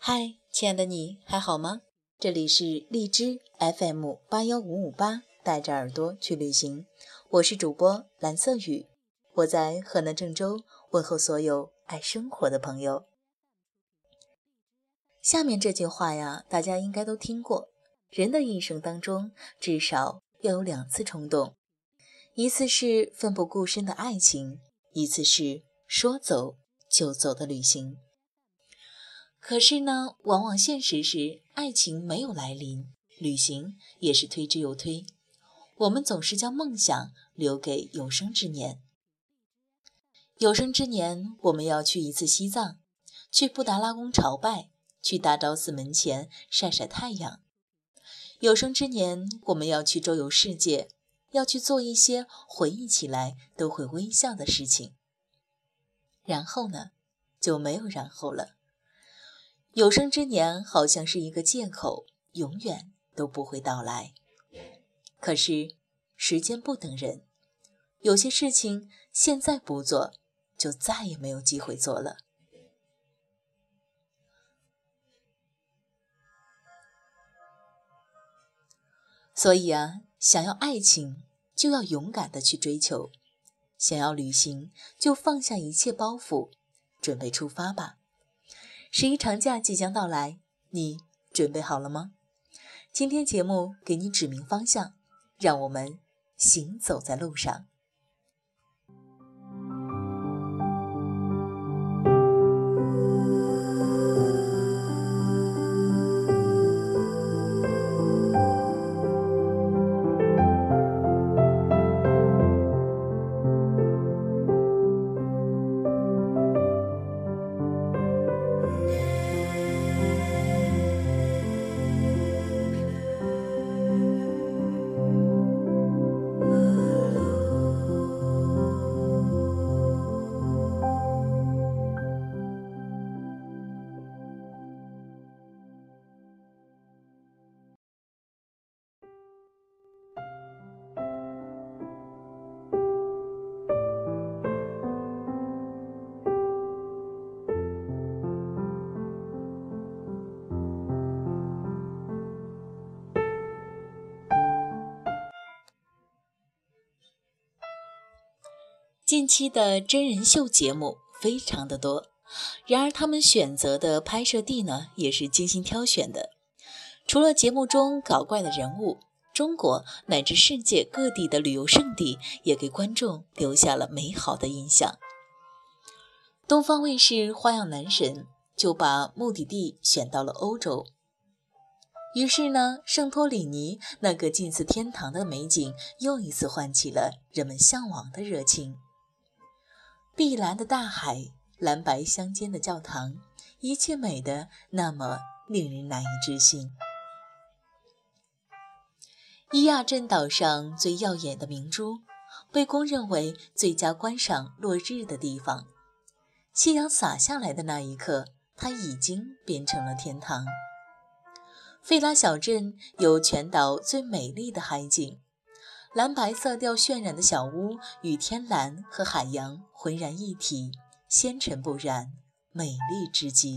嗨，亲爱的你还好吗？这里是荔枝 FM 八幺五五八，带着耳朵去旅行，我是主播蓝色雨，我在河南郑州问候所有爱生活的朋友。下面这句话呀，大家应该都听过：人的一生当中，至少要有两次冲动，一次是奋不顾身的爱情，一次是说走就走的旅行。可是呢，往往现实是爱情没有来临，旅行也是推之又推。我们总是将梦想留给有生之年。有生之年，我们要去一次西藏，去布达拉宫朝拜，去大昭寺门前晒晒太阳。有生之年，我们要去周游世界，要去做一些回忆起来都会微笑的事情。然后呢，就没有然后了。有生之年好像是一个借口，永远都不会到来。可是时间不等人，有些事情现在不做，就再也没有机会做了。所以啊，想要爱情，就要勇敢的去追求；想要旅行，就放下一切包袱，准备出发吧。十一长假即将到来，你准备好了吗？今天节目给你指明方向，让我们行走在路上。近期的真人秀节目非常的多，然而他们选择的拍摄地呢，也是精心挑选的。除了节目中搞怪的人物，中国乃至世界各地的旅游胜地也给观众留下了美好的印象。东方卫视《花样男神》就把目的地选到了欧洲，于是呢，圣托里尼那个近似天堂的美景又一次唤起了人们向往的热情。碧蓝的大海，蓝白相间的教堂，一切美的那么令人难以置信。伊亚镇岛上最耀眼的明珠，被公认为最佳观赏落日的地方。夕阳洒下来的那一刻，它已经变成了天堂。费拉小镇有全岛最美丽的海景。蓝白色调渲染的小屋与天蓝和海洋浑然一体，纤尘不染，美丽至极。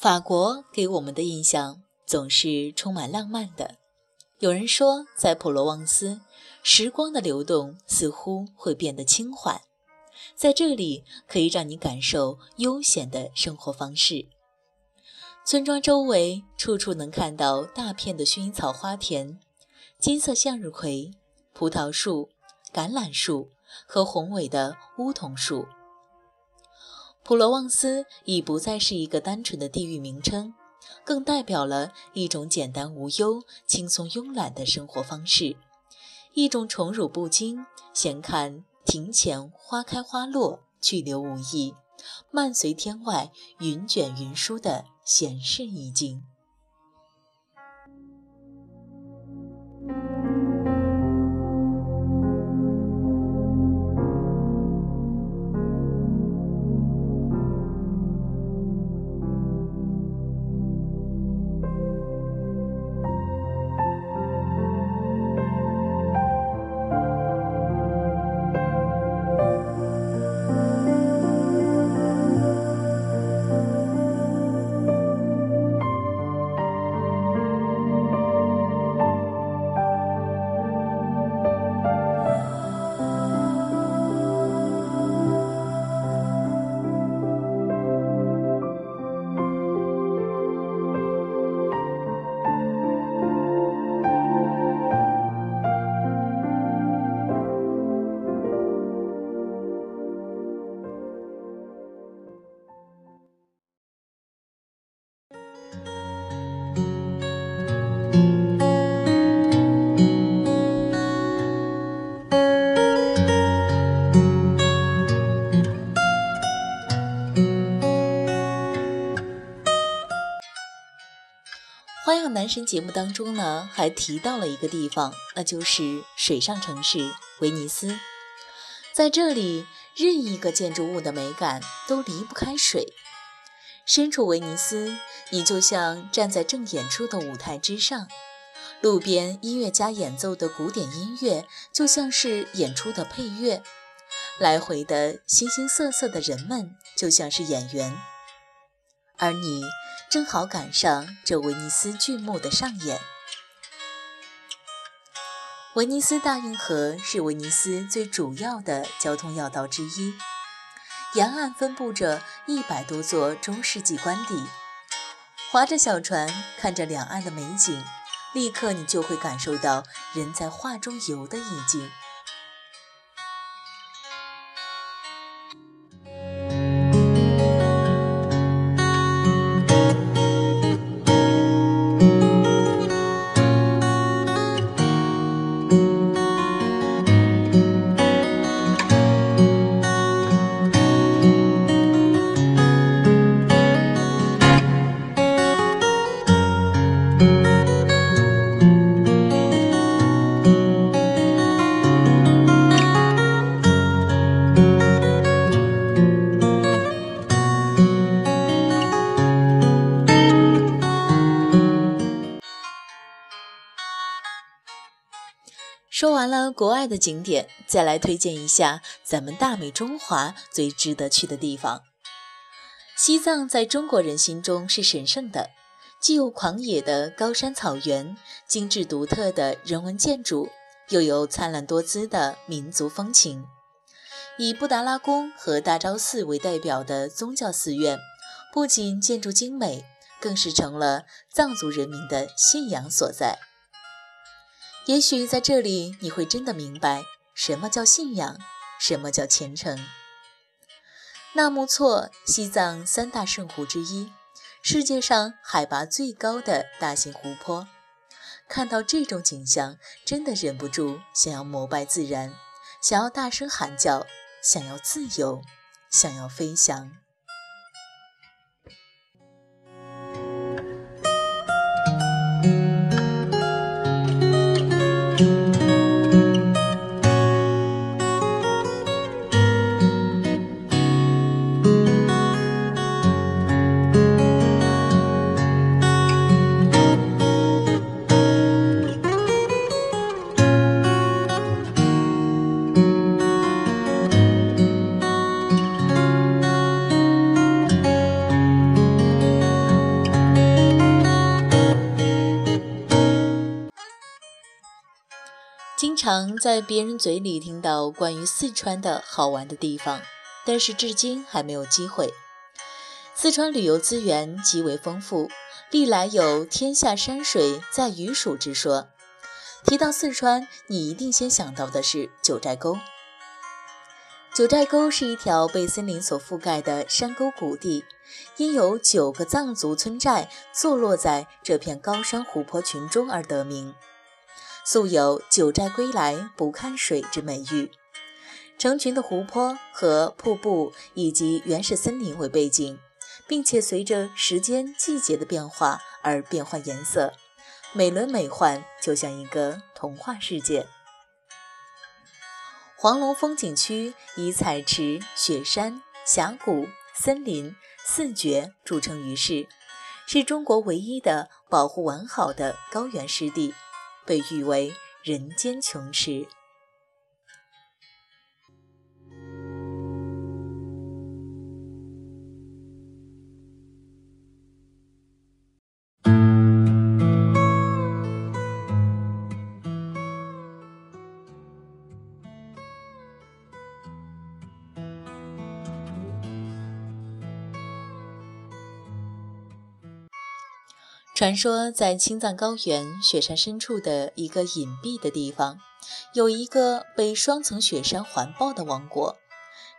法国给我们的印象总是充满浪漫的。有人说，在普罗旺斯，时光的流动似乎会变得轻缓，在这里可以让你感受悠闲的生活方式。村庄周围处处能看到大片的薰衣草花田、金色向日葵、葡萄树、橄榄树和宏伟的梧桐树。普罗旺斯已不再是一个单纯的地域名称，更代表了一种简单无忧、轻松慵懒的生活方式，一种宠辱不惊、闲看庭前花开花落、去留无意、漫随天外云卷云舒的闲适意境。花样男神节目当中呢，还提到了一个地方，那就是水上城市威尼斯。在这里，任意一个建筑物的美感都离不开水。身处威尼斯，你就像站在正演出的舞台之上，路边音乐家演奏的古典音乐就像是演出的配乐，来回的形形色色的人们就像是演员，而你。正好赶上这威尼斯剧目的上演。威尼斯大运河是威尼斯最主要的交通要道之一，沿岸分布着一百多座中世纪官邸。划着小船，看着两岸的美景，立刻你就会感受到人在画中游的意境。国外的景点，再来推荐一下咱们大美中华最值得去的地方。西藏在中国人心中是神圣的，既有狂野的高山草原、精致独特的人文建筑，又有灿烂多姿的民族风情。以布达拉宫和大昭寺为代表的宗教寺院，不仅建筑精美，更是成了藏族人民的信仰所在。也许在这里，你会真的明白什么叫信仰，什么叫虔诚。纳木错，西藏三大圣湖之一，世界上海拔最高的大型湖泊。看到这种景象，真的忍不住想要膜拜自然，想要大声喊叫，想要自由，想要飞翔。常在别人嘴里听到关于四川的好玩的地方，但是至今还没有机会。四川旅游资源极为丰富，历来有“天下山水在渝蜀”之说。提到四川，你一定先想到的是九寨沟。九寨沟是一条被森林所覆盖的山沟谷地，因有九个藏族村寨坐落在这片高山湖泊群中而得名，素有“九寨归来不看水”之美誉。成群的湖泊和瀑布以及原始森林为背景，并且随着时间、季节的变化而变换颜色，美轮美奂，就像一个童话世界。黄龙风景区以彩池、雪山、峡谷、森林四绝著称于世，是中国唯一的保护完好的高原湿地，被誉为“人间琼池”。传说，在青藏高原雪山深处的一个隐蔽的地方，有一个被双层雪山环抱的王国。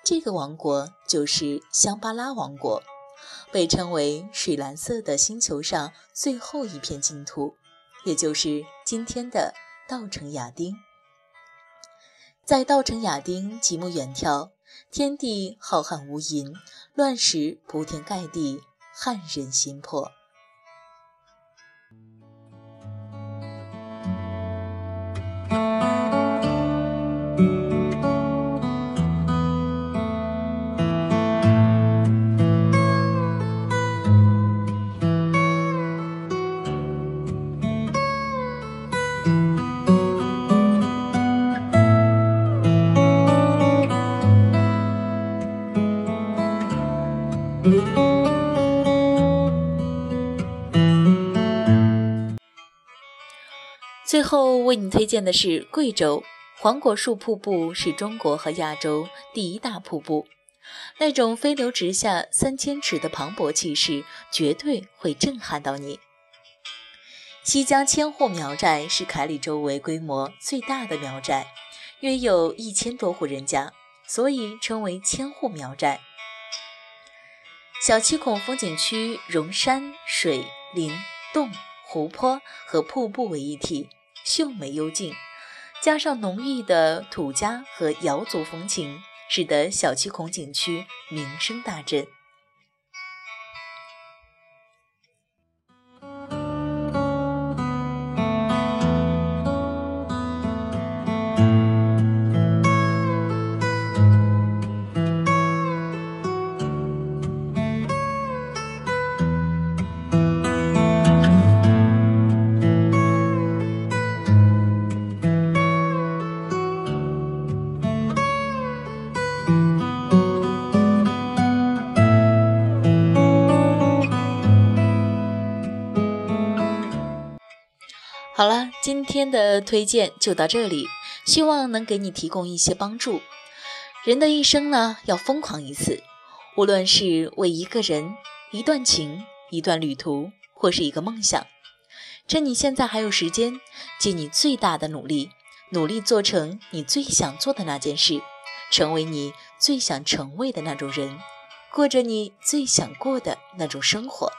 这个王国就是香巴拉王国，被称为水蓝色的星球上最后一片净土，也就是今天的稻城亚丁。在稻城亚丁，极目远眺，天地浩瀚无垠，乱石铺天盖地，撼人心魄。最后为你推荐的是贵州黄果树瀑布，是中国和亚洲第一大瀑布。那种飞流直下三千尺的磅礴气势，绝对会震撼到你。西江千户苗寨是凯里周围规模最大的苗寨，约有一千多户人家，所以称为千户苗寨。小七孔风景区融山水林洞湖泊和瀑布为一体，秀美幽静，加上浓郁的土家和瑶族风情，使得小七孔景区名声大振。天的推荐就到这里，希望能给你提供一些帮助。人的一生呢，要疯狂一次，无论是为一个人、一段情、一段旅途，或是一个梦想。趁你现在还有时间，尽你最大的努力，努力做成你最想做的那件事，成为你最想成为的那种人，过着你最想过的那种生活。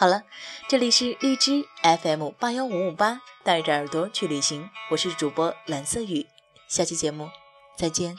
好了，这里是荔枝 FM 八幺五五八，带着耳朵去旅行，我是主播蓝色雨，下期节目再见。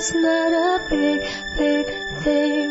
it's not a big, big thing.